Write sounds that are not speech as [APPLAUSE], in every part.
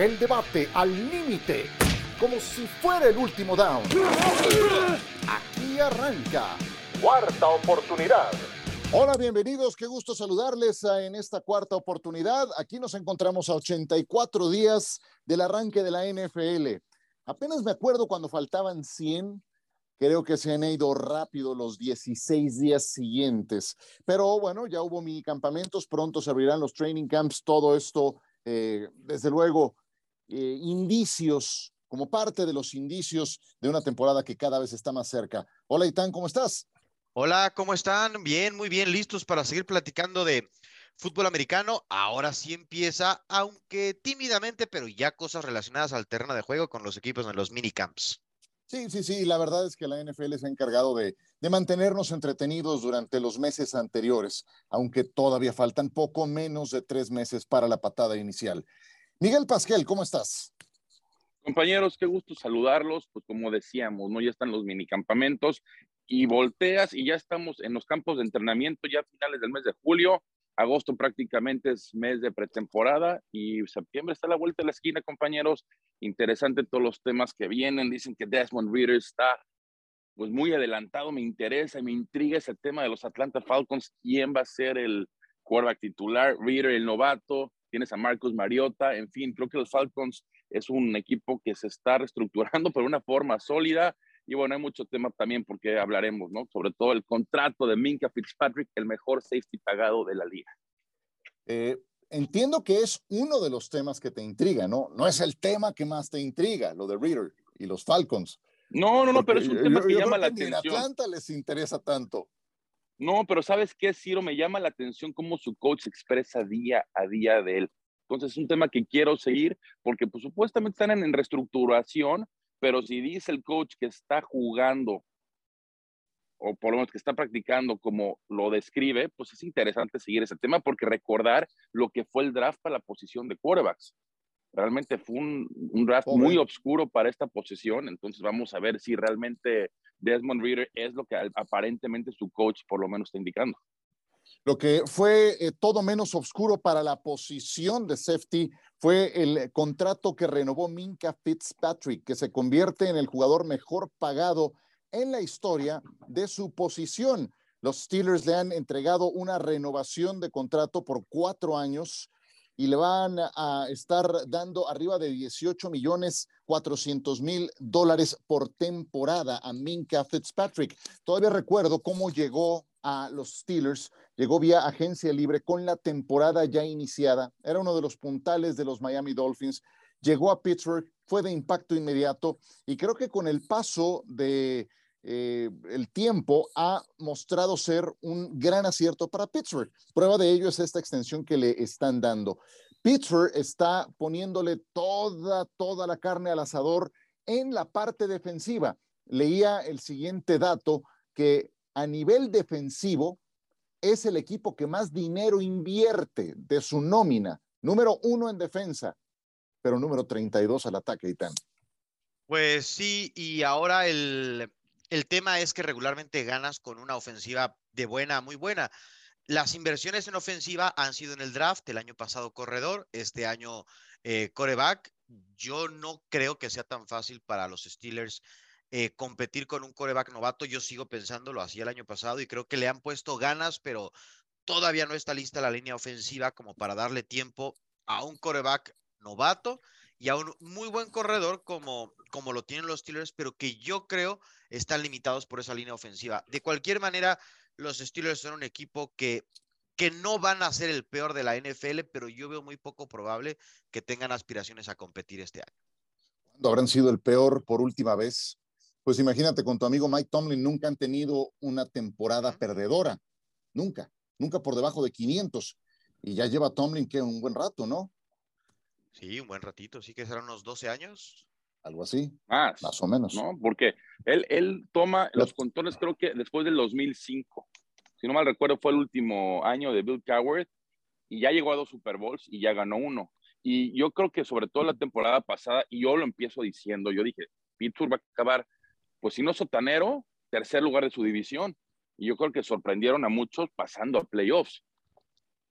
El debate al límite, como si fuera el último down. Aquí arranca. Cuarta oportunidad. Hola, bienvenidos. Qué gusto saludarles en esta cuarta oportunidad. Aquí nos encontramos a 84 días del arranque de la NFL. Apenas me acuerdo cuando faltaban 100 Creo que se han ido rápido los 16 días siguientes. Pero bueno, ya hubo mini campamentos, pronto se abrirán los training camps, todo esto, eh, desde luego, eh, indicios, como parte de los indicios de una temporada que cada vez está más cerca. Hola, Itán, ¿cómo estás? Hola, ¿cómo están? Bien, muy bien, listos para seguir platicando de fútbol americano. Ahora sí empieza, aunque tímidamente, pero ya cosas relacionadas al terreno de juego con los equipos en los minicamps. Sí, sí, sí, la verdad es que la NFL se ha encargado de, de, mantenernos entretenidos durante los meses anteriores, aunque todavía faltan poco menos de tres meses para la patada inicial. Miguel Pasquel, ¿cómo estás? Compañeros, qué gusto saludarlos. Pues como decíamos, ¿no? Ya están los minicampamentos y volteas y ya estamos en los campos de entrenamiento ya a finales del mes de julio. Agosto prácticamente es mes de pretemporada y septiembre está a la vuelta de la esquina, compañeros. Interesante todos los temas que vienen. Dicen que Desmond Reader está pues muy adelantado. Me interesa, me intriga ese tema de los Atlanta Falcons. ¿Quién va a ser el quarterback titular? Reader, el novato. Tienes a Marcus Mariota. En fin, creo que los Falcons es un equipo que se está reestructurando [LAUGHS] por una forma sólida y bueno, hay mucho tema también porque hablaremos, ¿no? Sobre todo el contrato de Minka Fitzpatrick, el mejor safety pagado de la liga. Eh, entiendo que es uno de los temas que te intriga, ¿no? No es el tema que más te intriga, lo de Reader y los Falcons. No, no, no, pero es un tema que llama la atención. En Atlanta les interesa tanto. No, pero ¿sabes qué, Ciro? Me llama la atención cómo su coach se expresa día a día de él. Entonces es un tema que quiero seguir porque pues supuestamente están en reestructuración pero si dice el coach que está jugando o por lo menos que está practicando como lo describe, pues es interesante seguir ese tema porque recordar lo que fue el draft para la posición de quarterbacks. Realmente fue un, draft muy oscuro para esta posición, entonces vamos a ver si realmente Desmond Reader es lo que aparentemente su coach por lo menos está indicando. Lo que fue eh, todo menos oscuro para la posición de safety fue el contrato que renovó Minka Fitzpatrick, que se convierte en el jugador mejor pagado en la historia de su posición. Los Steelers le han entregado una renovación de contrato por cuatro años y le van a estar dando arriba de 18 millones 400 mil dólares por temporada a Minka Fitzpatrick. Todavía recuerdo cómo llegó a los Steelers Llegó vía agencia libre con la temporada ya iniciada. Era uno de los puntales de los Miami Dolphins. Llegó a Pittsburgh, fue de impacto inmediato y creo que con el paso de eh, el tiempo ha mostrado ser un gran acierto para Pittsburgh. Prueba de ello es esta extensión que le están dando. Pittsburgh está poniéndole toda, toda la carne al asador en la parte defensiva. Leía el siguiente dato que a nivel defensivo, es el equipo que más dinero invierte de su nómina. Número uno en defensa, pero número 32 al ataque, Itán. Pues sí, y ahora el, el tema es que regularmente ganas con una ofensiva de buena muy buena. Las inversiones en ofensiva han sido en el draft, el año pasado corredor, este año eh, coreback. Yo no creo que sea tan fácil para los Steelers eh, competir con un coreback novato. Yo sigo pensando, hacía el año pasado y creo que le han puesto ganas, pero todavía no está lista la línea ofensiva como para darle tiempo a un coreback novato y a un muy buen corredor como, como lo tienen los Steelers, pero que yo creo están limitados por esa línea ofensiva. De cualquier manera, los Steelers son un equipo que, que no van a ser el peor de la NFL, pero yo veo muy poco probable que tengan aspiraciones a competir este año. ¿Cuándo habrán sido el peor por última vez? pues imagínate, con tu amigo Mike Tomlin nunca han tenido una temporada perdedora, nunca, nunca por debajo de 500. Y ya lleva Tomlin que un buen rato, ¿no? Sí, un buen ratito, sí que serán unos 12 años. Algo así. Más. Más o menos. ¿no? Porque él, él toma los controles, creo que después del 2005. Si no mal recuerdo, fue el último año de Bill Coward y ya llegó a dos Super Bowls y ya ganó uno. Y yo creo que sobre todo la temporada pasada, y yo lo empiezo diciendo, yo dije, Pittsburgh va a acabar pues si no sotanero, tercer lugar de su división. Y yo creo que sorprendieron a muchos pasando a playoffs,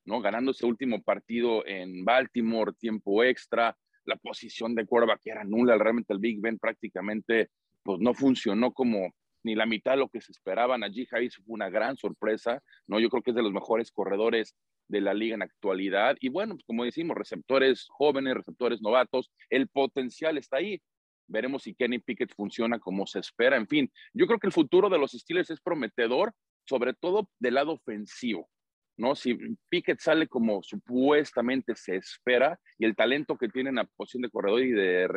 ¿no? Ganando ese último partido en Baltimore, tiempo extra, la posición de quarterback era nula, realmente el Big Ben prácticamente pues no funcionó como ni la mitad de lo que se esperaba. Najee Harris fue una gran sorpresa, ¿no? Yo creo que es de los mejores corredores de la liga en actualidad. Y bueno, pues como decimos, receptores jóvenes, receptores novatos, el potencial está ahí. Veremos si Kenny Pickett funciona como se espera. En fin, yo creo que el futuro de los Steelers es prometedor, sobre todo del lado ofensivo. ¿No? Si Pickett sale como supuestamente se espera y el talento que tiene en la posición de corredor y de,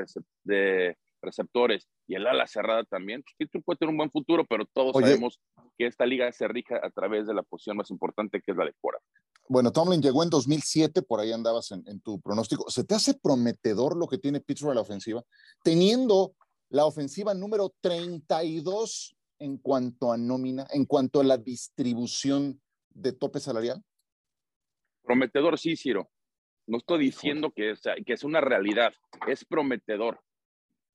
de receptores y el ala cerrada también, pues puede tener un buen futuro, pero todos sabemos que esta liga se rija a través de la posición más importante que es la de Cora. Bueno, Tomlin llegó en 2007, por ahí andabas en, tu pronóstico. ¿Se te hace prometedor lo que tiene Pittsburgh a la ofensiva? Teniendo la ofensiva número 32 en cuanto a nómina, en cuanto a la distribución de tope salarial? Prometedor, sí, Ciro. No estoy diciendo que es, que es una realidad, es prometedor.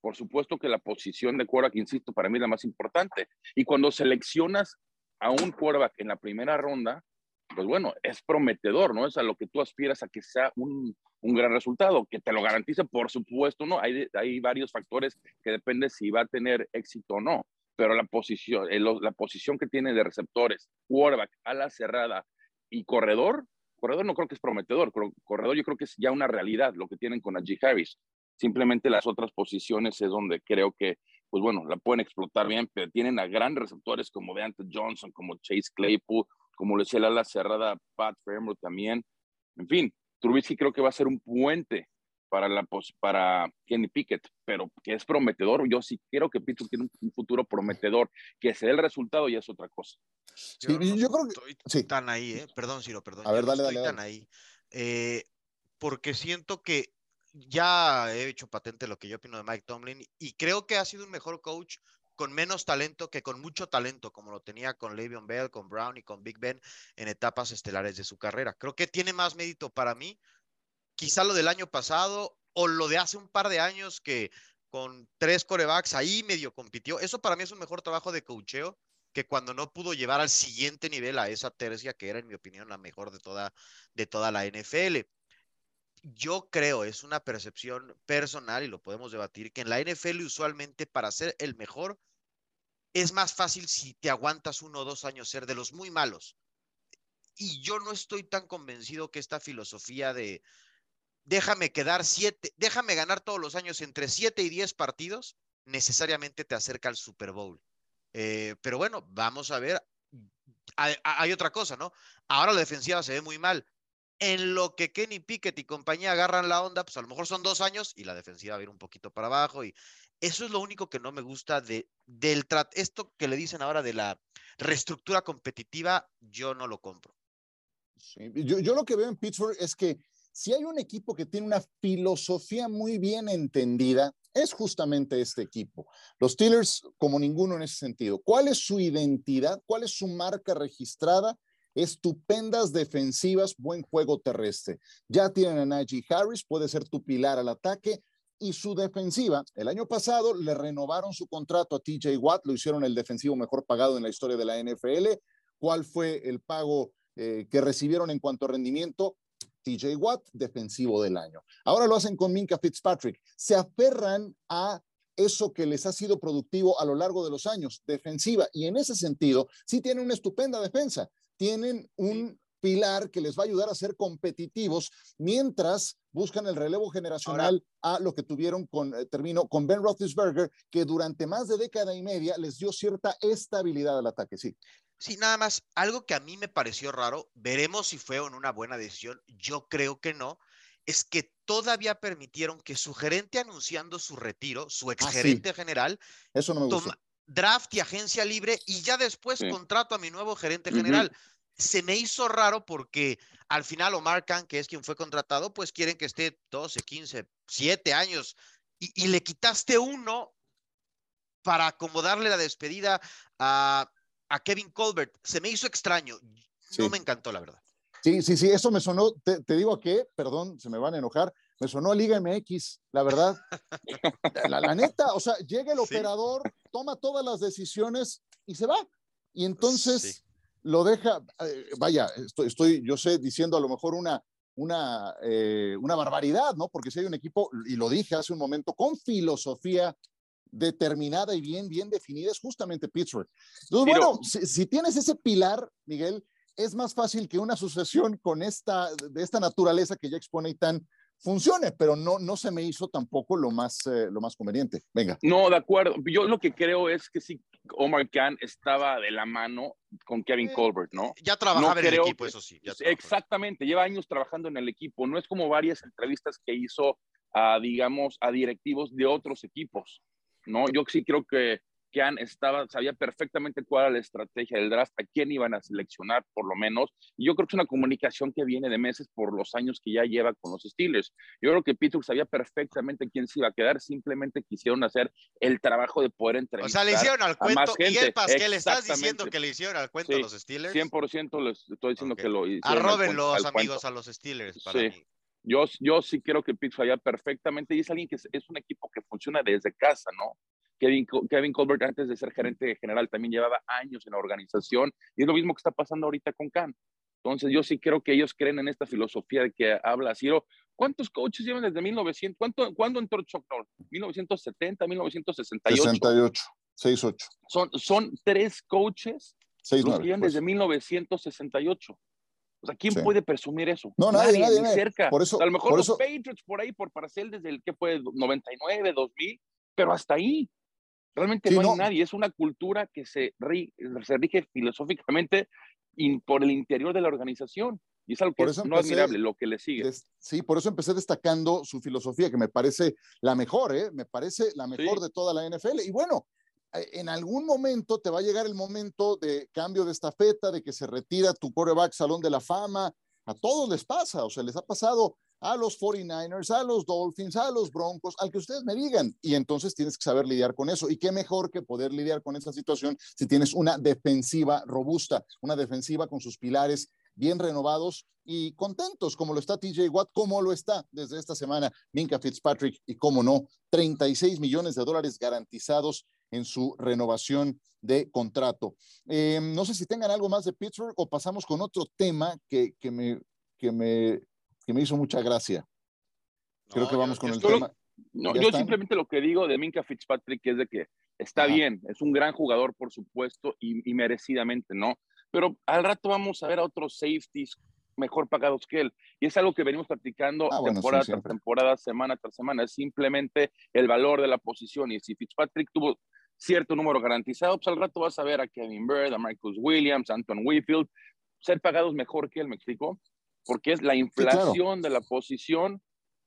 Por supuesto que la posición de quarterback, insisto, para mí es la más importante. Y cuando seleccionas a un quarterback en la primera ronda, pues bueno, es prometedor, ¿no? Es a lo que tú aspiras a que sea un, un gran resultado, que te lo garantice, por supuesto, ¿no? Hay, hay varios factores que depende si va a tener éxito o no pero la posición, eh, la posición que tiene de receptores, quarterback, ala cerrada y corredor, corredor no creo que es prometedor, corredor yo creo que es ya una realidad lo que tienen con Najee Harris. Simplemente las otras posiciones es donde creo que, pues bueno, la pueden explotar bien, pero tienen a grandes receptores como Deante Johnson, como Chase Claypool, como lo decía la ala cerrada Pat Fairmouth también. En fin, Trubisky creo que va a ser un puente para, la, para Kenny Pickett, pero que es prometedor. Yo sí quiero que Pickett tiene un, futuro prometedor, que sea el resultado ya es otra cosa. Yo, sí, yo creo que estoy tan ahí, ¿eh? perdón, Ciro, perdón. A ver, dale, estoy dale, tan ahí. Eh, porque siento que ya he hecho patente lo que yo opino de Mike Tomlin y creo que ha sido un mejor coach con menos talento que con mucho talento, como lo tenía con Le'Veon Bell, con Brown y con Big Ben en etapas estelares de su carrera. Creo que tiene más mérito para mí quizá lo del año pasado o lo de hace un par de años que con tres corebacks ahí medio compitió. Eso para mí es un mejor trabajo de cocheo que cuando no pudo llevar al siguiente nivel a esa tercia que era, en mi opinión, la mejor de toda, de toda la NFL. Yo creo, es una percepción personal y lo podemos debatir, que en la NFL usualmente para ser el mejor es más fácil si te aguantas uno o dos años ser de los muy malos. Y yo no estoy tan convencido que esta filosofía de déjame quedar siete, déjame ganar todos los años entre siete y diez partidos, necesariamente te acerca al Super Bowl. Eh, pero bueno, vamos a ver. Hay, otra cosa, ¿no? Ahora la defensiva se ve muy mal. En lo que Kenny Pickett y compañía agarran la onda, pues a lo mejor son dos años y la defensiva va a ir un poquito para abajo. Y eso es lo único que no me gusta de, del esto que le dicen ahora de la reestructura competitiva, yo no lo compro. yo, yo lo que veo en Pittsburgh es que si hay un equipo que tiene una filosofía muy bien entendida, es justamente este equipo. Los Steelers, como ninguno en ese sentido. ¿Cuál es su identidad? ¿Cuál es su marca registrada? Estupendas defensivas, buen juego terrestre. Ya tienen a Najee Harris, puede ser tu pilar al ataque. Y su defensiva, el año pasado le renovaron su contrato a TJ Watt, lo hicieron el defensivo mejor pagado en la historia de la NFL. ¿Cuál fue el pago eh, que recibieron en cuanto a rendimiento? TJ Watt, defensivo del año. Ahora lo hacen con Minka Fitzpatrick. Se aferran a eso que les ha sido productivo a lo largo de los años, defensiva. Y en ese sentido, sí tienen una estupenda defensa. Tienen un pilar que les va a ayudar a ser competitivos mientras buscan el relevo generacional a lo que tuvieron con, eh, termino, con Ben Roethlisberger, que durante más de década y media les dio cierta estabilidad al ataque. Sí. Sí, nada más, algo que a mí me pareció raro, veremos si fue una buena decisión, yo creo que no, es que todavía permitieron que su gerente anunciando su retiro, su ex gerente general, Eso no me gusta. draft y agencia libre y ya después contrato a mi nuevo gerente general. Se me hizo raro porque al final Omar Khan, que es quien fue contratado, pues quieren que esté 12, 15, 7 años y, y le quitaste uno para acomodarle la despedida a a Kevin Colbert. Se me hizo extraño. No me encantó, la verdad. Sí, sí, sí, eso me sonó, te, digo que, perdón, se me van a enojar, me sonó a Liga MX, la verdad. [LAUGHS] La, neta, o sea, llega el operador, toma todas las decisiones y se va. Y entonces lo deja, eh, vaya, estoy, estoy, yo sé, diciendo a lo mejor una una, eh, una barbaridad, ¿no? Porque si hay un equipo, y lo dije hace un momento, con filosofía determinada y bien, bien definida, es justamente Pittsburgh. Entonces, bueno, si, tienes ese pilar, Miguel, es más fácil que una sucesión con esta, de esta naturaleza que ya expone tan funcione, pero no, no se me hizo tampoco lo más, eh, lo más conveniente. Venga. No, de acuerdo. Yo lo que creo es que sí, Omar Khan estaba de la mano con Kevin Colbert, ¿no? Ya trabajaba en el equipo, eso sí. exactamente, lleva años trabajando en el equipo. No es como varias entrevistas que hizo a, digamos, a directivos de otros equipos, ¿no? Yo sí creo que Kean estaba, sabía perfectamente cuál era la estrategia del draft, a quién iban a seleccionar, por lo menos. Y yo creo que es una comunicación que viene de meses por los años que ya lleva con los Steelers. Yo creo que Pittsburgh sabía perfectamente quién se iba a quedar, simplemente quisieron hacer el trabajo de poder entrevistar. O sea, le hicieron al cuento. Miguel Pasquel, ¿estás diciendo que le hicieron al cuento a los Steelers? 100% les estoy diciendo que lo hicieron. Arroben los amigos a los Steelers. Para sí. Yo, yo sí creo que Pittsburgh sabía perfectamente y es alguien que es un equipo que funciona desde casa, ¿no? Kevin, Colbert, antes de ser gerente general, también llevaba años en la organización y es lo mismo que está pasando ahorita con Khan. Entonces, yo sí creo que ellos creen en esta filosofía de que habla Ciro. ¿Cuántos coaches llevan desde 1900? ¿Cuánto, ¿Cuándo entró Chuck Norris? ¿1970, 1968? 68, 68. Son, son tres coaches que llevan desde 1968. O sea, ¿quién puede presumir eso? No, nadie, nadie, nadie. cerca. Por eso, a lo mejor los Patriots por ahí, por Parcel, desde el que fue 99, 2000, pero hasta ahí. Realmente no hay nadie, es una cultura que se, se rige filosóficamente por el interior de la organización. Y es algo que es no admirable, lo que le sigue. sí, por eso empecé destacando su filosofía, que me parece la mejor, ¿eh? me parece la mejor de toda la NFL. Y bueno, en algún momento te va a llegar el momento de cambio de estafeta, de que se retira tu quarterback salón de la fama. A todos les pasa, o sea, les ha pasado a los 49ers, a los Dolphins, a los Broncos, al que ustedes me digan. Y entonces tienes que saber lidiar con eso. Y qué mejor que poder lidiar con esa situación si tienes una defensiva robusta, una defensiva con sus pilares bien renovados y contentos, como lo está TJ Watt, como lo está desde esta semana Minka Fitzpatrick y, como no, 36 millones de dólares garantizados en su renovación de contrato. Eh, no sé si tengan algo más de Pittsburgh o pasamos con otro tema que, que me, que me que me hizo mucha gracia. Creo que vamos con el tema. No, yo simplemente lo que digo de Minka Fitzpatrick es de que está bien, es un gran jugador, por supuesto, y, merecidamente, ¿no? Pero al rato vamos a ver a otros safeties mejor pagados que él. Y es algo que venimos practicando ah, temporada tras temporada, semana tras semana. Es simplemente el valor de la posición. Y si Fitzpatrick tuvo cierto número garantizado, pues al rato vas a ver a Kevin Bird, a Marcus Williams, a Anton Whitfield, ser pagados mejor que él, ¿me explico? porque es la inflación de la posición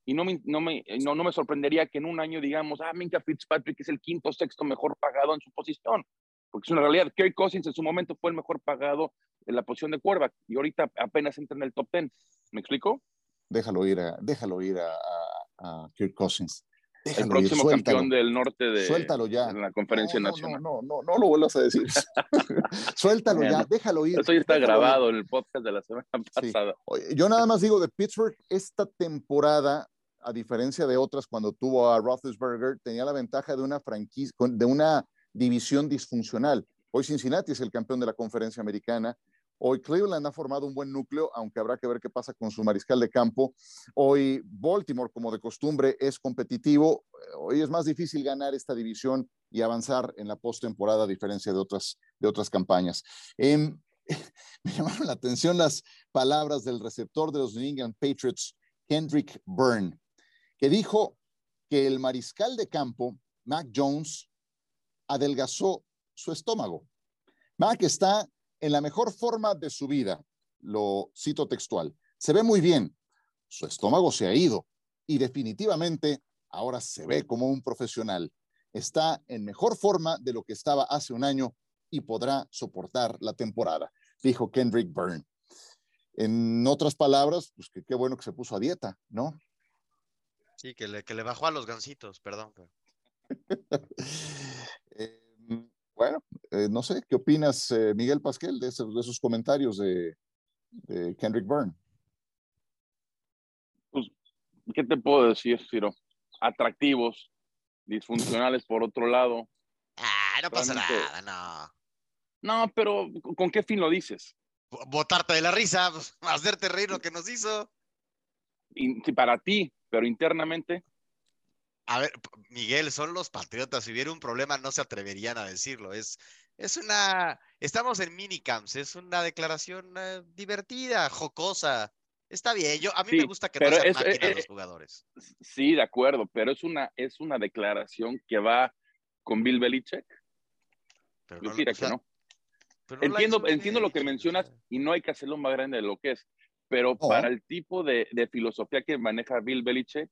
y no me, no, me, no, no me sorprendería que en un año digamos, ah, Minka Fitzpatrick es el quinto sexto mejor pagado en su posición, porque es una realidad. Kirk Cousins en su momento fue el mejor pagado en la posición de quarterback y ahorita apenas entra en el top ten. ¿Me explico? Déjalo ir a, déjalo ir a, a Kirk Cousins el próximo campeón del norte de suéltalo ya. la conferencia no, nacional. No, no, no, no, lo vuelvas a decir. [LAUGHS] suéltalo ya, déjalo ir. Eso ya está grabado en el podcast de la semana [LAUGHS] pasada. Yo nada más digo de Pittsburgh, esta temporada, a diferencia de otras cuando tuvo a Roethlisberger, tenía la ventaja de una franquicia, de una división disfuncional. Hoy Cincinnati es el campeón de la conferencia americana. Hoy Cleveland ha formado un buen núcleo, aunque habrá que ver qué pasa con su mariscal de campo. Hoy Baltimore, como de costumbre, es competitivo. Hoy es más difícil ganar esta división y avanzar en la postemporada, a diferencia de otras, de otras campañas. Em, [LAUGHS] me llamaron la atención las palabras del receptor de los New England Patriots, Kendrick Byrne, que dijo que el mariscal de campo, Mac Jones, adelgazó su estómago. Mac está en la mejor forma de su vida, lo cito textual, se ve muy bien, su estómago se ha ido y definitivamente ahora se ve como un profesional. Está en mejor forma de lo que estaba hace un año y podrá soportar la temporada, dijo Kendrick Byrne. En otras palabras, pues que qué bueno que se puso a dieta, ¿no? Sí, que le, que le bajó a los gansitos, perdón. [LAUGHS] eh, bueno, eh, no sé, ¿qué opinas, eh, Miguel Pasquel, de esos, comentarios de, Kendrick Byrne? Pues, ¿qué te puedo decir, Ciro? Atractivos, disfuncionales por otro lado. Ah, no pasa nada, no. No, pero ¿con qué fin lo dices? Botarte de la risa, pues, [LAUGHS] hacerte reír lo que nos hizo. sí, para ti, pero internamente. A ver, Miguel, son los patriotas. Si hubiera un problema, no se atreverían a decirlo. Es, es una. Estamos en minicamps, es una declaración eh, divertida, jocosa. Está bien, yo a mí me gusta que no sean máquinas eh, los jugadores. Sí, de acuerdo, pero es una, es una declaración que va con Bill Belichick. Pero yo que no. entiendo, entiendo lo que mencionas y no hay que hacerlo más grande de lo que es, pero para el tipo de, de, filosofía que maneja Bill Belichick,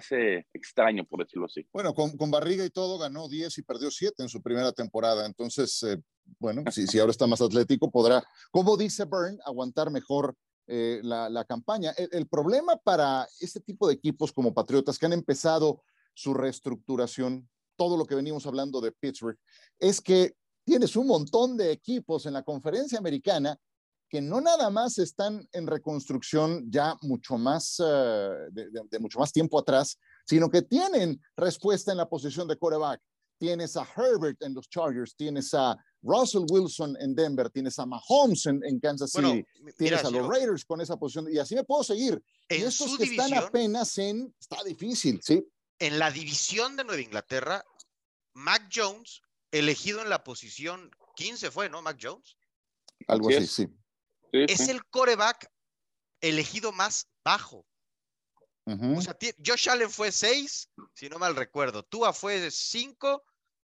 se extraño, por decirlo así. Bueno, con, con barriga y todo ganó 10 y perdió 7 en su primera temporada, entonces, eh, bueno, si, si ahora está más atlético, podrá, como dice Byrne, aguantar mejor eh, la, la, campaña. El, el, problema para este tipo de equipos como Patriotas que han empezado su reestructuración todo lo que venimos hablando de Pittsburgh, es que tienes un montón de equipos en la conferencia americana que no nada más están en reconstrucción ya mucho más, uh, de, de, de, mucho más tiempo atrás, sino que tienen respuesta en la posición de quarterback. Tienes a Herbert en los Chargers, tienes a Russell Wilson en Denver, tienes a Mahomes en, en Kansas City, bueno, tienes mira, a los Raiders con esa posición, y así me puedo seguir. y estos que división, están apenas en, está difícil, ¿sí? En la división de Nueva Inglaterra, Mac Jones, elegido en la posición 15 fue, ¿no? Mac Jones. Algo así, sí. Sí. Es el coreback elegido más bajo. Uh -huh. O sea, Josh Allen fue 6, si no mal recuerdo. Tua fue 5,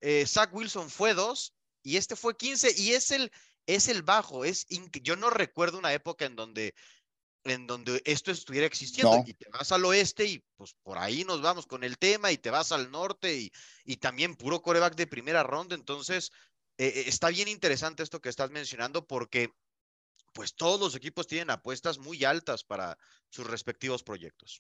eh, Zach Wilson fue 2 y este fue 15 y es el, es el bajo. Es yo no recuerdo una época en donde en donde esto estuviera existiendo no. y te vas al oeste y pues por ahí nos vamos con el tema y te vas al norte y, y también puro coreback de primera ronda. Entonces, eh, está bien interesante esto que estás mencionando porque pues todos los equipos tienen apuestas muy altas para sus respectivos proyectos.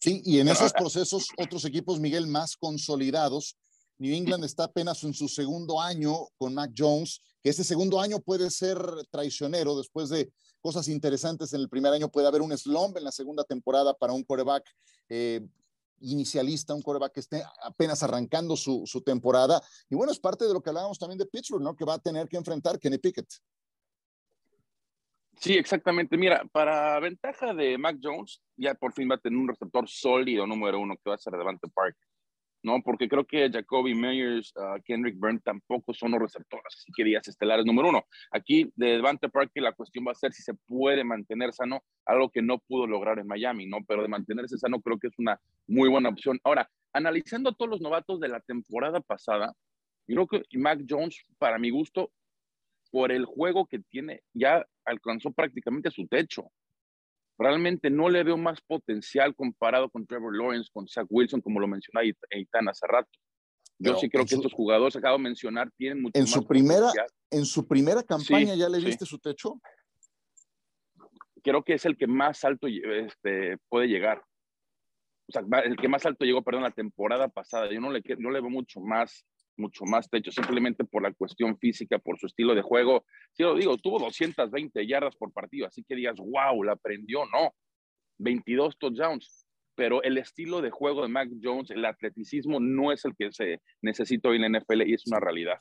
Sí, y en esos procesos otros equipos, Miguel, más consolidados. New England está apenas en su segundo año con Mac Jones, que ese segundo año puede ser traicionero después de cosas interesantes en el primer año. Puede haber un slump en la segunda temporada para un coreback eh, inicialista, un coreback que esté apenas arrancando su, su, temporada. Y bueno, es parte de lo que hablábamos también de Pittsburgh, ¿no? Que va a tener que enfrentar Kenny Pickett. Sí, exactamente. Mira, para ventaja de Mac Jones, ya por fin va a tener un receptor sólido número uno que va a ser Devante Park. ¿no? Porque creo que Jacoby Meyers, uh, Kendrick Byrne tampoco son los receptores, así que días estelares número uno. Aquí de Devante Park la cuestión va a ser si se puede mantener sano, algo que no pudo lograr en Miami, ¿no? Pero de mantenerse sano creo que es una muy buena opción. Ahora, analizando a todos los novatos de la temporada pasada, creo que Mac Jones, para mi gusto, por el juego que tiene, ya alcanzó prácticamente su techo realmente no le veo más potencial comparado con Trevor Lawrence, con Zach Wilson, como lo mencionaba Eitan hace rato. Yo sí creo que su, estos jugadores acabo de mencionar tienen mucho en más su primera potencial. En su primera campaña sí, ya le viste sí. su techo. Creo que es el que más alto este, puede llegar. O sea, el que más alto llegó, perdón, la temporada pasada. Yo no le, no le veo mucho más mucho más techo, simplemente por la cuestión física, por su estilo de juego. Si lo digo, tuvo 220 yardas por partido, así que digas, wow, la aprendió, no. 22 touchdowns, pero el estilo de juego de Mac Jones, el atleticismo, no es el que se necesita hoy en la NFL y es una realidad.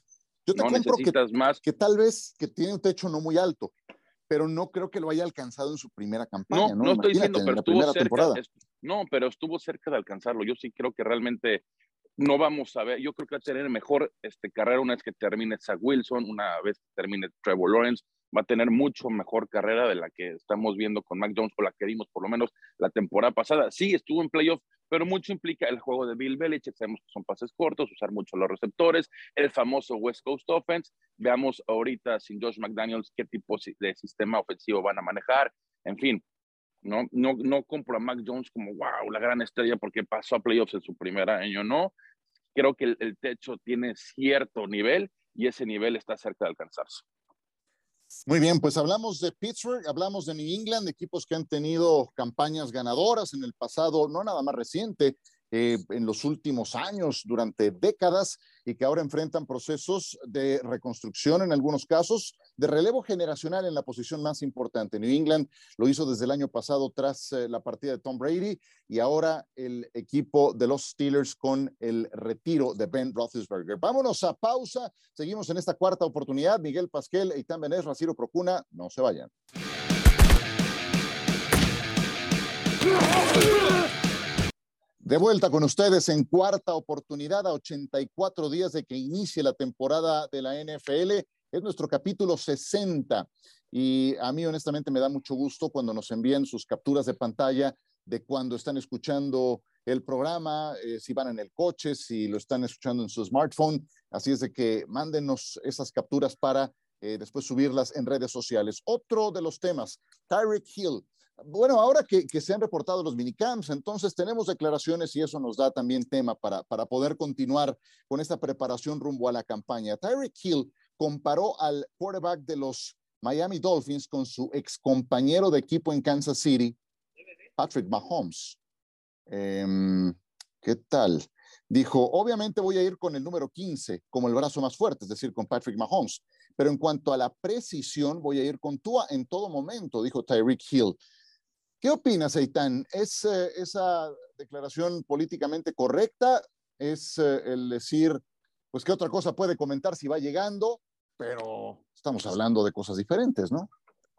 Yo te no necesitas que, más. Que tal vez que tiene un techo no muy alto, pero no creo que lo haya alcanzado en su primera campaña. No, no, no estoy diciendo, pero estuvo cerca. No, pero estuvo cerca de alcanzarlo. Yo sí creo que realmente no vamos a ver, yo creo que va a tener mejor este, carrera una vez que termine Zach Wilson, una vez que termine Trevor Lawrence, va a tener mucho mejor carrera de la que estamos viendo con Mac Jones o la que vimos por lo menos la temporada pasada. Sí, estuvo en playoff, pero mucho implica el juego de Bill Belichick, sabemos que son pases cortos, usar mucho los receptores, el famoso West Coast Offense. Veamos ahorita sin Josh McDaniels qué tipo de sistema ofensivo van a manejar. En fin, no, no, no compro a Mac Jones como, wow, la gran estrella porque pasó a playoffs en su primer año, no. Creo que el, el techo tiene cierto nivel y ese nivel está cerca de alcanzarse. Muy bien, pues hablamos de Pittsburgh, hablamos de New England, equipos que han tenido campañas ganadoras en el pasado, no nada más reciente, eh, en los últimos años, durante décadas, y que ahora enfrentan procesos de reconstrucción en algunos casos, de relevo generacional en la posición más importante. New England lo hizo desde el año pasado tras eh, la partida de Tom Brady y ahora el equipo de los Steelers con el retiro de Ben Roethlisberger. Vámonos a pausa, seguimos en esta cuarta oportunidad. Miguel Pasquel, Eitan Benés, Raciro Procuna, no se vayan. De vuelta con ustedes en cuarta oportunidad a 84 días de que inicie la temporada de la NFL. Es nuestro capítulo 60 y a mí honestamente me da mucho gusto cuando nos envían sus capturas de pantalla de cuando están escuchando el programa, eh, si van en el coche, si lo están escuchando en su smartphone. Así es de que mándenos esas capturas para eh, después subirlas en redes sociales. Otro de los temas, Tyreek Hill bueno, ahora que, se han reportado los minicamps, entonces tenemos declaraciones y eso nos da también tema para, para poder continuar con esta preparación rumbo a la campaña. Tyreek Hill comparó al quarterback de los Miami Dolphins con su ex compañero de equipo en Kansas City, Patrick Mahomes. Em, ¿Qué tal? Dijo, obviamente voy a ir con el número 15 como el brazo más fuerte, es decir, con Patrick Mahomes. Pero en cuanto a la precisión, voy a ir con Tua en todo momento, dijo Tyreek Hill. ¿Qué opinas, Eitan? ¿Es eh, esa declaración políticamente correcta? ¿Es eh, el decir, pues, qué otra cosa puede comentar si va llegando? Pero estamos hablando de cosas diferentes, ¿no?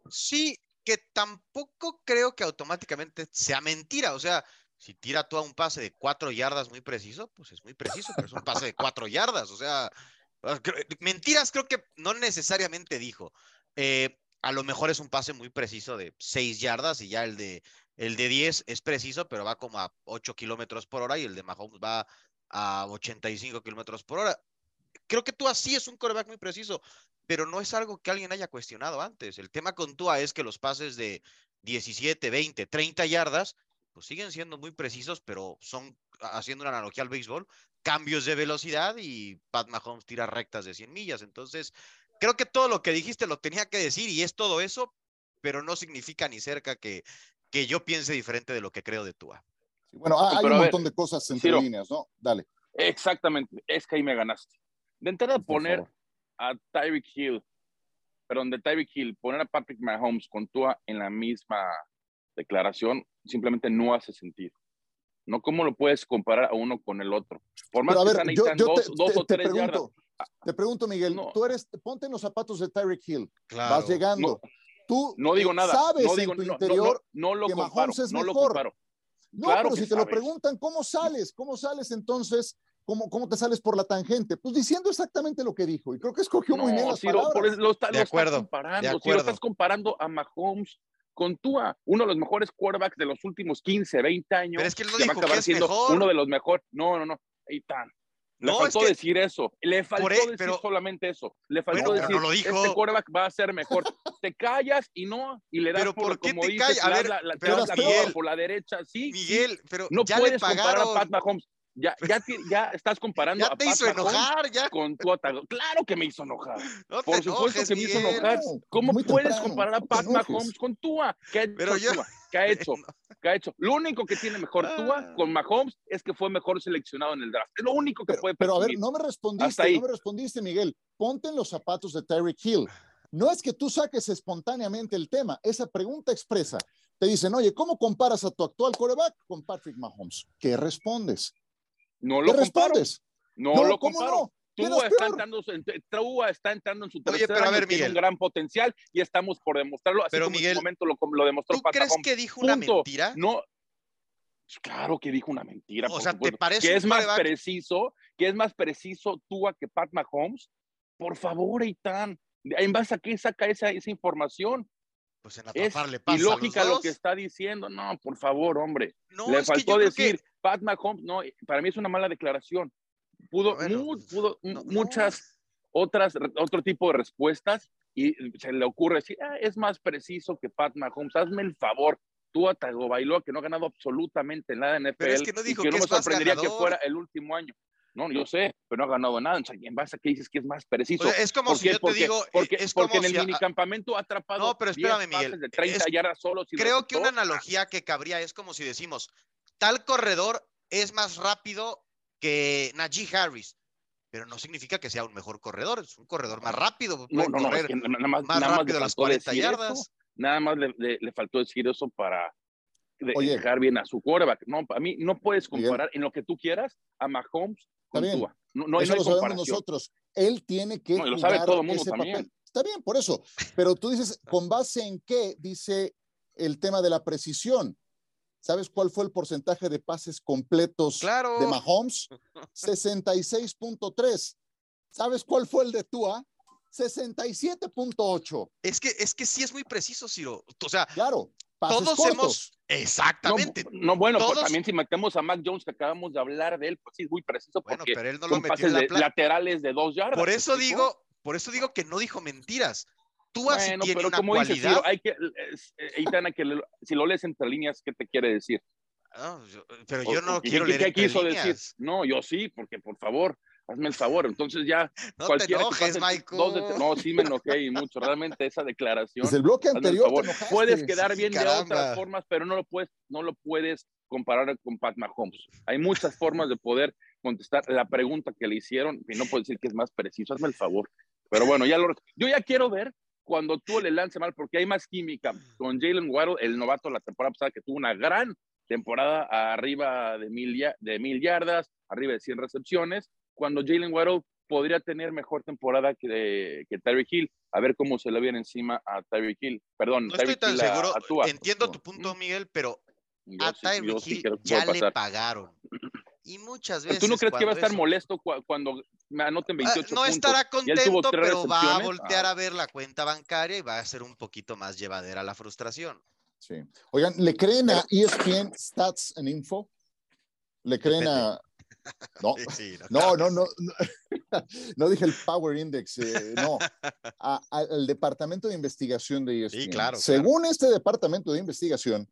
Sí, que tampoco creo que automáticamente sea mentira. O sea, si tira tú a un pase de cuatro yardas muy preciso, pues es muy preciso, pero es un pase de cuatro yardas. O sea, ah, mentiras creo que no necesariamente dijo. Eh, a lo mejor es un pase muy preciso de 6 yardas y ya el de, el de 10 es preciso, pero va como a 8 kilómetros por hora y el de Mahomes va a 85 kilómetros por hora. Creo que Tua sí es un coreback muy preciso, pero no es algo que alguien haya cuestionado antes. El tema con Tua es que los pases de 17, 20, 30 yardas, pues siguen siendo muy precisos, pero son, haciendo una analogía al béisbol, cambios de velocidad y Pat Mahomes tira rectas de 100 millas. Entonces, creo que todo lo que dijiste lo tenía que decir y es todo eso, pero no significa ni cerca que, que yo piense diferente de lo que creo de Tua. bueno, hay un montón de cosas entre líneas, ¿no? Dale. Exactamente, es que ahí me ganaste. De entrada poner a Tyreek Hill, perdón, de Tyreek Hill, poner a Patrick Mahomes con Tua en la misma declaración, simplemente no hace sentido. ¿no? ¿Cómo lo puedes comparar a uno con el otro? Por más que sean dos, dos o tres yardas. Te pregunto, Miguel, tú eres, ponte en los zapatos de Tyreek Hill, vas llegando. tú no digo nada, sabes no digo, en tu interior no, lo que comparo, Mahomes es no mejor. Lo no, pero si te lo preguntan, ¿cómo sales? ¿Cómo sales entonces? ¿Cómo, ¿Cómo te sales por la tangente? Pues diciendo exactamente lo que dijo. Y creo que escogió muy bien las palabras. Por eso lo, está, de acuerdo, estás comparando. Si lo estás comparando a Mahomes con Tua, uno de los mejores quarterbacks de los últimos 15, 20 años. Pero es que él no dijo va a acabar siendo mejor. uno de los mejores. No, no, no. Ahí están. Le faltó decir eso. Le faltó e, decir solamente eso. Le faltó decir, no este quarterback va a ser mejor. [LAUGHS] te callas y no, y le das pero por, qué como te dices, A ver, la, la, pero Miguel, por la derecha. Sí, Miguel, pero no ya puedes le comparar a Pat Mahomes. Ya, ya, ya estás comparando ya a te Pat hizo Mahomes enojar, ya. con tu ataque. Claro que me hizo enojar. No Por supuesto enojes, que me hizo enojar. ¿Cómo Muy puedes temprano, comparar a Pat. Mahomes con Tua? ¿Qué ha hecho Pero yo- Tua? ¿Qué ha hecho? [LAUGHS] ¿Qué ha hecho? Lo único que tiene mejor Tua Ah. con Mahomes es que fue mejor seleccionado en el draft. Es lo único que Pero, puede pero a ver, no me respondiste, ahí. no me respondiste, Miguel. Ponte en los zapatos de Tyreek Hill. No es que tú saques espontáneamente el tema, esa pregunta expresa. Te dicen, oye, ¿cómo comparas a tu actual coreback con Patrick Mahomes? ¿Qué respondes? No ¿Qué lo comparo. respondes? No, No, lo ¿cómo comparo. no? ¿Quién Tua es está, entrando, en- Tua está entrando en su Oye, tercer pero a año, ver, tiene Miguel. un gran potencial y estamos por demostrarlo, así Pero, como en Miguel, su momento lo, lo demostró ¿Tú Pat crees que dijo una Punto. mentira? No, claro que dijo una mentira. O sea, ¿te supuesto. parece que es más preciso, que es más preciso Tua que Pat Mahomes. Por favor, Eitan, ¿en base a qué saca esa, esa información? Pues en Es pasa ilógica a los lo que está diciendo. No, por favor, hombre. No, Le que faltó decir, que- Pat Mahomes, no, para mí es una mala declaración. Pudo, Bueno, mu- pudo no- no. muchas otras, otro tipo de respuestas y se le ocurre decir, "Ah, es más preciso que Pat Mahomes, hazme el favor. Tú a Tagovailoa, que no ha ganado absolutamente nada en NFL Pero es que no dijo y que no que me es más sorprendería que ganador. fuera el último año. No, yo sé, pero no ha ganado nada. O sea, ¿y en base a qué dices que es más preciso? O sea, es como ¿Por si qué? yo te Porque- digo, porque, es porque como en el si minicampamento ha atrapado No, pero 10 espérame, Miguel. de 30 Es- yardas solo. sin Creo que una analogía que cabría es como si decimos, tal corredor es más rápido que Najee Harris, pero no significa que sea un mejor corredor, es un corredor más rápido, No, no, no, es que nada más, más nada más le rápido las faltó 40 decir eso. yardas. Nada más le, le- le faltó decir eso para de- Oye. dejar bien a su quarterback. No, a mí no puedes Miguel. comparar en lo que tú quieras a Mahomes con bien. Tua. No, no, eso no hay lo sabemos comparación. nosotros. Él tiene que No, lo sabe jugar todo el mundo ese también. papel. Está bien, por eso. Pero tú dices, ¿con base en qué? Dice el tema de la precisión. ¿Sabes cuál fue el porcentaje de pases completos Claro. de Mahomes? [LAUGHS] 66.3. ¿Sabes cuál fue el de Tua? 67.8. Es que, es que sí es muy preciso, Ciro. O sea, Claro, pases todos cortos. hemos. Exactamente. No, no, bueno, pues también si metemos a Mac Jones, que acabamos de hablar de él, pues sí, es muy preciso Bueno, porque pero él no lo metió pases en la de- pla- laterales de dos yardas. Por ¿me eso digo, por eso digo que no dijo mentiras. Tú así Bueno, tiene pero una como dices, cualidad. Ciro, hay que, eh, Aitana, que le- si lo lees entre líneas, ¿qué te quiere decir? Ah, yo- pero yo no o- ¿qué- quiero qué- leer ¿Qué entre quiso líneas. decir? No, yo sí, porque por favor, hazme el favor. Entonces ya No te cualquiera que enojes, pase dos de- Michael. No, sí me enojé y mucho. Realmente esa declaración. Desde el bloque anterior te enojaste. Puedes quedar bien de caramba. otras formas, pero no lo puedes, no lo puedes comparar con Pat Mahomes. Hay muchas formas de poder contestar la pregunta que le hicieron y no puedo decir que es más preciso. Hazme el favor. Pero bueno, ya lo, yo ya quiero ver cuando tú le lance mal, porque hay más química con Jalen Waddle, el novato la temporada pasada que tuvo una gran temporada arriba de mil, ya- de mil yardas, arriba de 100 recepciones, cuando Jalen Waddle podría tener mejor temporada que, que Tyreek Hill. A ver cómo se le viene encima a Tyreek Hill. Perdón, No estoy Tyreek tan Hill a- seguro. a Tua. Entiendo tu punto, Miguel, pero Yo a sí- Tyreek Hill ya le pagaron. Y muchas veces. ¿Tú no crees que va a estar eso- molesto cua- cuando me anoten Ah, 28 no puntos? estará contento, pero va a voltear Ah. a ver la cuenta bancaria y va a ser un poquito más llevadera la frustración. Sí. Oigan, ¿le creen a E ESPN Stats and Info? ¿Le creen a.? [LAUGHS] No, Sí, sí, no, no, no. No, no [LAUGHS] dije el Power Index, eh, no. [LAUGHS] A- al departamento de investigación de E ESPN. claro, Según este departamento de investigación,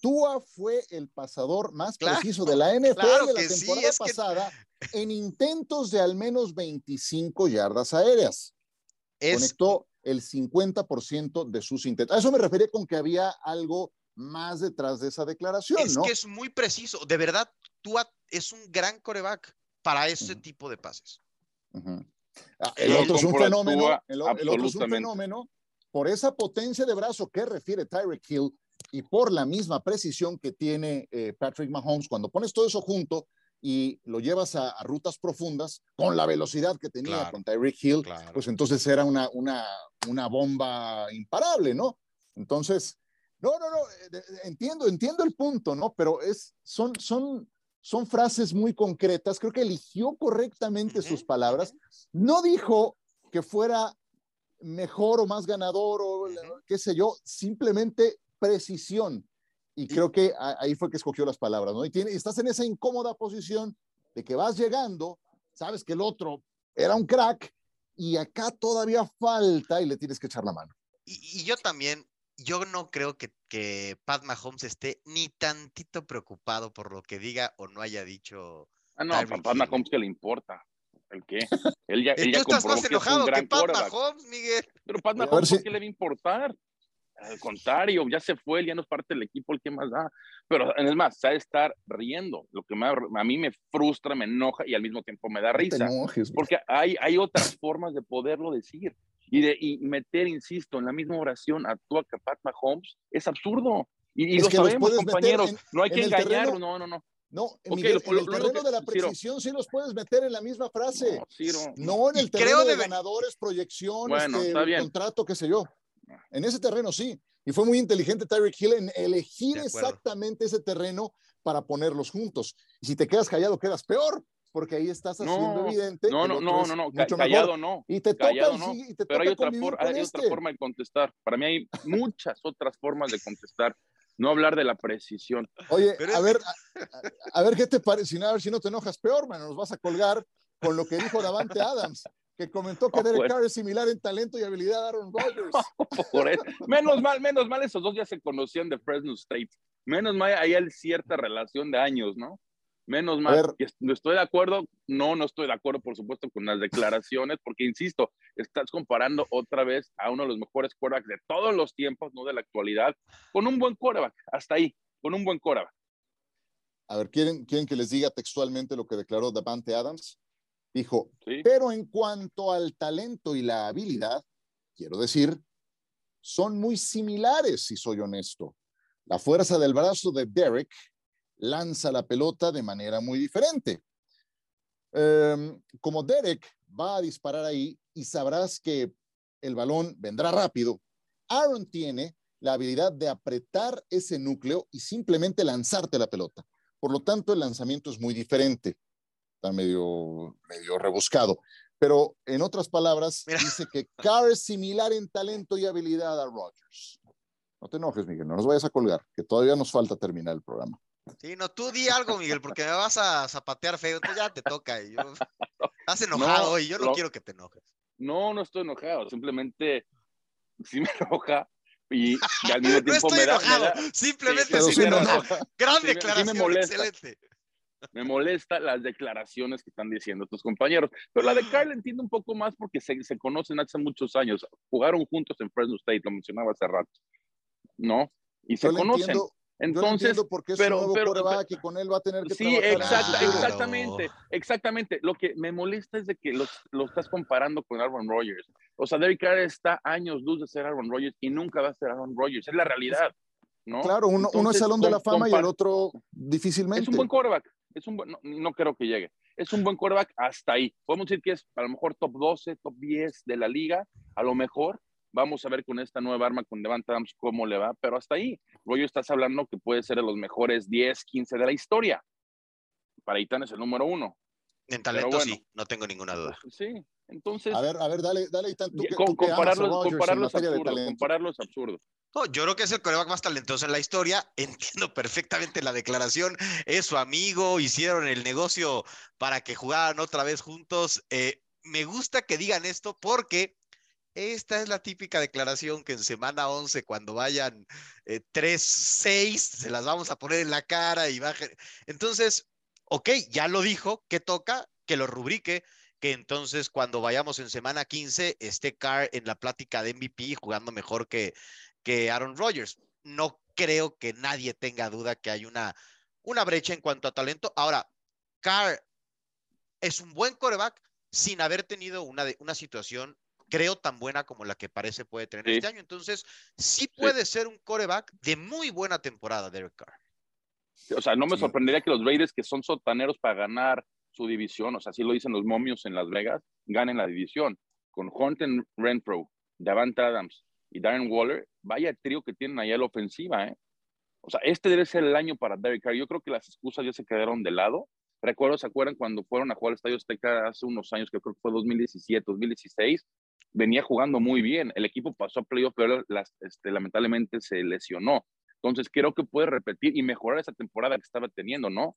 Tua fue el pasador más Claro, preciso de la NFL claro de la que sí, temporada es que- pasada en intentos de al menos 25 yardas aéreas. Es, conectó el 50% de sus intentos. A eso me refería con que había algo más detrás de esa declaración, es ¿no? que es muy preciso. De verdad, Tua es un gran coreback para ese Ujú. tipo de pases. Ujú. Ah, El Yo otro es un fenómeno, el, el otro es un fenómeno por esa potencia de brazo que refiere Tyreek Hill y por la misma precisión que tiene eh, Patrick Mahomes. Cuando pones todo eso junto y lo llevas a, a rutas profundas con la velocidad que tenía Claro, con Tyreek Hill, Claro. pues entonces era una, una, una bomba imparable, ¿no? Entonces, no, no, no, eh, entiendo, entiendo el punto, ¿no? Pero es, son, son, son frases muy concretas, creo que eligió correctamente sus palabras, no dijo que fuera mejor o más ganador o Ujú. qué sé yo, simplemente precisión. Y creo que ahí fue que escogió las palabras, ¿no? Y, tiene, estás en esa incómoda posición de que vas llegando, sabes que el otro era un crack y acá todavía falta y le tienes que echar la mano. Y, y yo también, yo no creo que, que Pat Mahomes esté ni tantito preocupado por lo que diga o no haya dicho. Ah, no, Tyreek papá Hill. Mahomes, ¿qué le importa? ¿El qué? [LAUGHS] Él ya, él ya estás más que es enojado un que Pat quarterback. Mahomes, Miguel. Pero Pat A Mahomes, si- ¿por qué le va a importar? Al contrario, ya se fue, él ya no es parte del equipo, el que más da. Pero es más, sabe estar riendo, lo que me- a mí me frustra, me enoja y al mismo tiempo me da No risa. enojes. Porque hay, hay otras formas de poderlo decir. Y, de, y meter, insisto, en la misma oración a tu a Pat Mahomes es absurdo. Y, y Es lo sabemos, compañeros. en- no hay que terreno- no, no, no. No, Ok, Miguel, lo- en el lo- lo terreno que- de la Ciro. precisión sí los puedes meter en la misma frase. No, Ciro, No en el creo terreno de debe- ganadores, proyección, Bueno, este, está bien. contrato, qué sé yo. En ese terreno sí. Y fue muy inteligente Tyreek Hill en elegir De exactamente ese terreno para ponerlos juntos. Y si te quedas callado, quedas peor, porque ahí estás haciendo No, evidente. No, no, no, no, no, mucho callado mejor. no. Y te toca, callado no, sí- y te Pero hay toca otra, convivir for- con hay este. otra forma de contestar. Para mí hay muchas otras formas de contestar. No hablar de la precisión. Oye, Pero a es ver, a, a ver qué te parece, si no, a ver si no te enojas peor, man, nos vas a colgar con lo que dijo Davante Adams, que comentó que No, Derek pues. Carr es similar en talento y habilidad a Aaron Rodgers. [LAUGHS] Por. Menos mal, menos mal, esos dos ya se conocían de Fresno State. Menos mal, hay cierta relación de años, ¿no? Menos mal. ¿Estoy de acuerdo? No, no estoy de acuerdo, por supuesto, con las declaraciones, porque insisto, estás comparando otra vez a uno de los mejores quarterbacks de todos los tiempos, no de la actualidad, con un buen quarterback. Hasta ahí, con un buen quarterback. A ver, ¿quieren, ¿quieren que les diga textualmente lo que declaró Davante Adams? Dijo, ¿sí? pero en cuanto al talento y la habilidad, quiero decir, son muy similares, si soy honesto. La fuerza del brazo de Derek lanza la pelota de manera muy diferente. Em, como Derek va a disparar ahí y sabrás que el balón vendrá rápido, Aaron tiene la habilidad de apretar ese núcleo y simplemente lanzarte la pelota. Por lo tanto, el lanzamiento es muy diferente. Está medio, medio rebuscado. Pero en otras palabras, dice que Carr es similar en talento y habilidad a Rogers. No te enojes, Miguel, no nos vayas a colgar, que todavía nos falta terminar el programa. Sí, no, tú di algo, Miguel, porque me vas a zapatear feo, entonces ya te toca. Y yo, [LAUGHS] [LAUGHS] estás enojado y yo no, quiero que te enojes. No, no estoy enojado, simplemente sí me [LAUGHS] enoja y, al mismo tiempo no estoy me, da, enojado, simplemente sí, me enoja. Gran declaración, me molesta. excelente. Me molesta las declaraciones que están diciendo tus compañeros. Pero la de Kyle entiendo un poco más porque se, se conocen hace muchos años. Jugaron juntos en Fresno State, lo mencionaba hace rato. ¿No? Y se conocen. Entonces, porque es pero, un nuevo pero, y con él va a tener que sí, exacta, exactamente, exactamente. Lo que me molesta es de que los, lo estás comparando con Aaron Rodgers. O sea, Derek Carr está años luz de ser Aaron Rodgers y nunca va a ser Aaron Rodgers. Es la realidad, ¿no? Claro, uno, Entonces, uno es Salón de la Fama y el otro difícilmente. Es un buen quarterback. Es un buen, no, no creo que llegue. Es un buen quarterback hasta ahí. Podemos decir que es a lo mejor top 12, top 10 de la liga. A lo mejor vamos a ver con esta nueva arma con Devante Adams cómo le va, pero hasta ahí. Rollo estás hablando que puede ser de los mejores 10, 15 de la historia. Para Itán es el número uno. En talento bueno. sí, no tengo ninguna duda. Sí, entonces A ver, a ver, dale, dale, Itán, tú que, tú que amas a compararlo, Rodgers en compararlo es materia de absurdo. talento. Compararlo es absurdo. No, yo creo que es el coreback más talentoso en la historia. [LAUGHS] Entiendo perfectamente la declaración. Es su amigo, hicieron el negocio para que jugaran otra vez juntos. Eh, me gusta que digan esto porque esta es la típica declaración que en semana 11, cuando vayan eh, 3-6, se las vamos a poner en la cara y bajen. Entonces, ok, ya lo dijo, que toca, que lo rubrique, que entonces cuando vayamos en semana 15 esté Carr en la plática de MVP jugando mejor que, que Aaron Rodgers. No creo que nadie tenga duda que hay una, una brecha en cuanto a talento. Ahora, Carr es un buen coreback sin haber tenido una, de, una situación, creo, tan buena como la que parece puede tener Sí. este año. Entonces, sí puede ser un coreback de muy buena temporada, Derek Carr. O sea, no me Sí. sorprendería que los Raiders, que son sotaneros para ganar su división, o sea, así lo dicen los momios en Las Vegas, ganen la división. Con Hunter Renfro, Davante Adams y Darren Waller, vaya trío que tienen ahí a la ofensiva, ¿eh? O sea, este debe ser el año para Derek Carr. Yo creo que las excusas ya se quedaron de lado. Recuerdo, ¿se acuerdan cuando fueron a jugar al Estadio Azteca hace unos años, que creo que fue 2017, 2016? Venía jugando muy bien. El equipo pasó a playoff, pero las, este, lamentablemente se lesionó. Entonces creo que puede repetir y mejorar esa temporada que estaba teniendo, ¿no?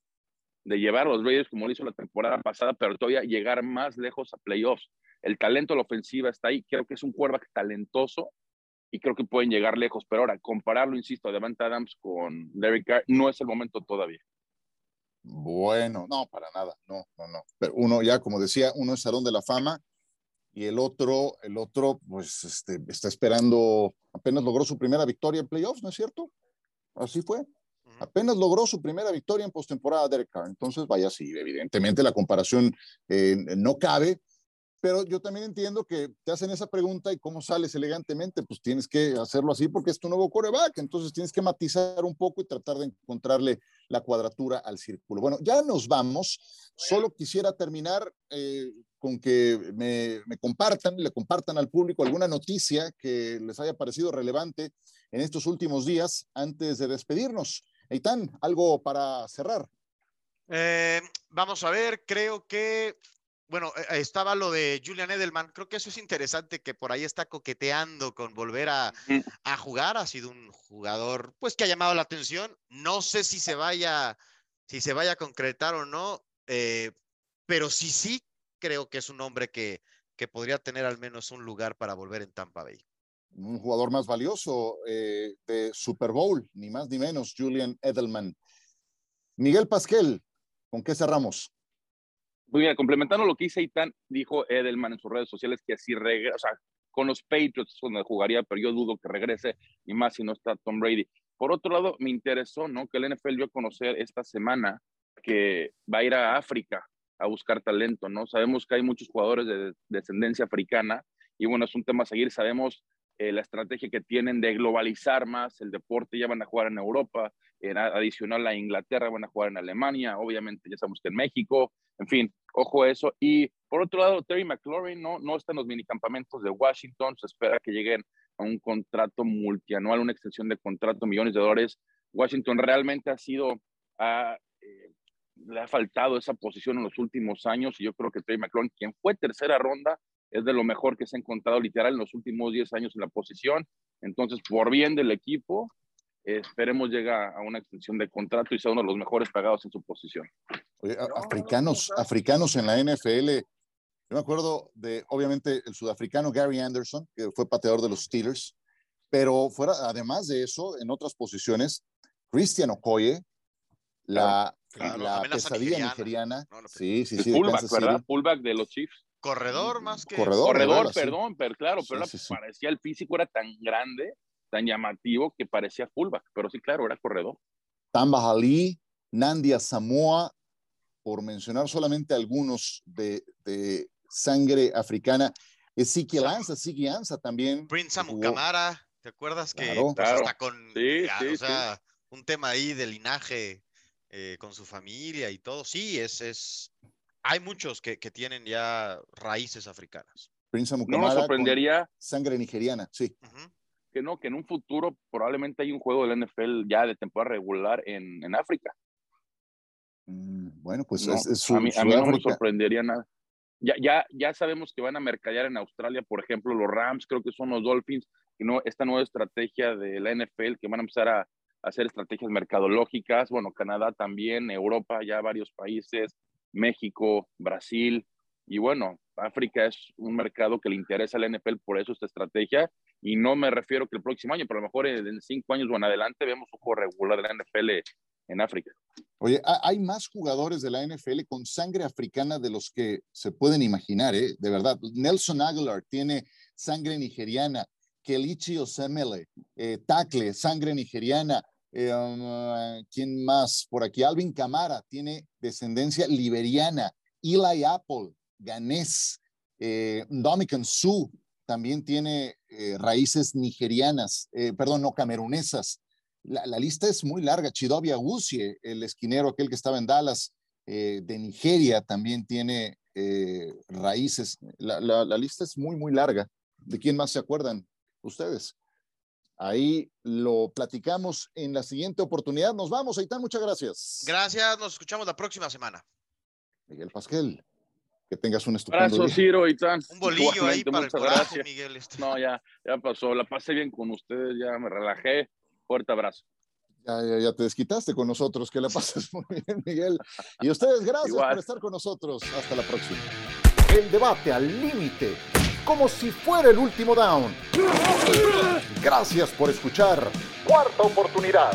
De llevar a los Raiders como lo hizo la temporada pasada, pero todavía llegar más lejos a playoffs. El talento la ofensiva está ahí. Creo que es un quarterback talentoso y creo que pueden llegar lejos. Pero ahora, compararlo, insisto, a Devante Adams con Derek Carr, no es el momento todavía. Bueno, no, para nada, no, no, no. Pero uno ya, como decía, uno es Salón de la Fama y el otro, el otro, pues, este, está esperando, apenas logró su primera victoria en playoffs, ¿no es cierto? Así fue. Apenas logró su primera victoria en postemporada Derek Carr. Entonces, vaya, sí, evidentemente la comparación eh, no cabe, pero yo también entiendo que te hacen esa pregunta y cómo sales elegantemente, pues tienes que hacerlo así porque es tu nuevo coreback, entonces tienes que matizar un poco y tratar de encontrarle la cuadratura al círculo. Bueno, ya nos vamos, solo quisiera terminar eh, con que me, me compartan, le compartan al público alguna noticia que les haya parecido relevante en estos últimos días antes de despedirnos. Eitan, algo para cerrar. Eh, vamos a ver, creo que, bueno, eh, estaba lo de Julian Edelman. Creo que eso es interesante que por ahí está coqueteando con volver a, jugar. Ha sido un jugador, pues, que ha llamado la atención. No sé si se vaya, si se vaya a concretar o no, eh, pero sí, sí, creo que es un hombre que, que podría tener al menos un lugar para volver en Tampa Bay. un jugador más valioso eh, de Super Bowl, ni más ni menos, Julian Edelman. Miguel Pasquel, ¿con qué cerramos? Pues mira, complementando lo que dice Itán, dijo Edelman en sus redes sociales que si regresa, o sea, con los Patriots es donde jugaría, pero yo dudo que regrese, y más si no está Tom Brady. Por otro lado, me interesó, ¿no? Que el NFL dio a conocer esta semana que va a ir a África a buscar talento, ¿no? Sabemos que hay muchos jugadores de descendencia africana, y bueno, es un tema a seguir. Sabemos eh, la estrategia que tienen de globalizar más el deporte, ya van a jugar en Europa, en adicional a Inglaterra, van a jugar en Alemania, obviamente ya sabemos que en México, en fin, ojo a eso. Y por otro lado, Terry McLaurin no, no está en los minicampamentos de Washington, se espera que lleguen a un contrato multianual, una extensión de contrato, millones de dólares. Washington realmente ha sido, eh, le ha faltado esa posición en los últimos años y yo creo que Trey McClung, quien fue tercera ronda, es de lo mejor que se ha encontrado literal en los últimos 10 años en la posición. Entonces, por bien del equipo, esperemos llegue a una extensión de contrato y sea uno de los mejores pagados en su posición. africanos, africanos en la NFL. Yo me acuerdo de, obviamente, el sudafricano Gary Anderson, que fue pateador de los Steelers, pero fuera, además de eso, en otras posiciones, Christian Okoye, la, la pesadilla nigeriana. sí, sí, sí. Fullback, ¿verdad? Fullback de los Chiefs. Corredor más que. Corredor, Corredor perdón, pero claro, pero parecía el físico era tan grande, tan llamativo que parecía fullback, pero sí, claro, era corredor. Tamba Ali, Nandia Samoa, por mencionar solamente algunos de, de sangre africana. Ezequiel Anza, Ezequiel Anza también. Prince Amukamara, ¿te acuerdas que claro, pues, hasta con sí, sí, o sea, un tema ahí de linaje eh, con su familia y todo? Sí, es, es, hay muchos que, que tienen ya raíces africanas. Prince no nos sorprendería. Sangre nigeriana, sí. Que no, que en un futuro probablemente hay un juego del NFL ya de temporada regular en, en África. Mm, bueno, pues es, su, a mí, a mí no me sorprendería nada. Ya, ya, ya sabemos que van a mercadear en Australia, por ejemplo, los Rams, creo que son los Dolphins, y no, esta nueva estrategia de la NFL que van a empezar a hacer estrategias mercadológicas, bueno, Canadá también, Europa, ya varios países, México, Brasil, y bueno, África es un mercado que le interesa a la NFL, por eso esta estrategia, y no me refiero que el próximo año, pero a lo mejor en cinco años o en adelante vemos un juego regular de la NFL en África. Oye, hay más jugadores de la NFL con sangre africana de los que se pueden imaginar, ¿eh? de verdad. Nelson Aguilar tiene sangre nigeriana, Kelichi Osemele, eh, Tacle, sangre nigeriana, eh, um, ¿Quién más? Por aquí, Alvin Camara tiene descendencia liberiana. Eli Apple, ganés. Eh, Dominican Su también tiene eh, raíces nigerianas, eh, perdón, no camerunesas. La, lista es muy larga. Chidobi Agusie, el esquinero, aquel que estaba en Dallas, de Nigeria, también tiene raíces. La, la lista es muy, muy larga. ¿De quién más se acuerdan ustedes? Ahí lo platicamos en la siguiente oportunidad. Nos vamos, Aitán, muchas gracias. Gracias, nos escuchamos la próxima semana. Miguel Pasquel, que tengas un estupendo Abrazo, Ciro, Aitán. Un bolillo ahí para el coraje, Miguel. Este. No, ya, ya pasó, la pasé bien con ustedes, ya me relajé. Fuerte abrazo. Ya, ya, ya, te desquitaste con nosotros, que la pases [LAUGHS] muy bien, Miguel. Y ustedes, gracias por estar con nosotros. Hasta la próxima. El debate al límite como si fuera el último down. Gracias por escuchar. Cuarta oportunidad.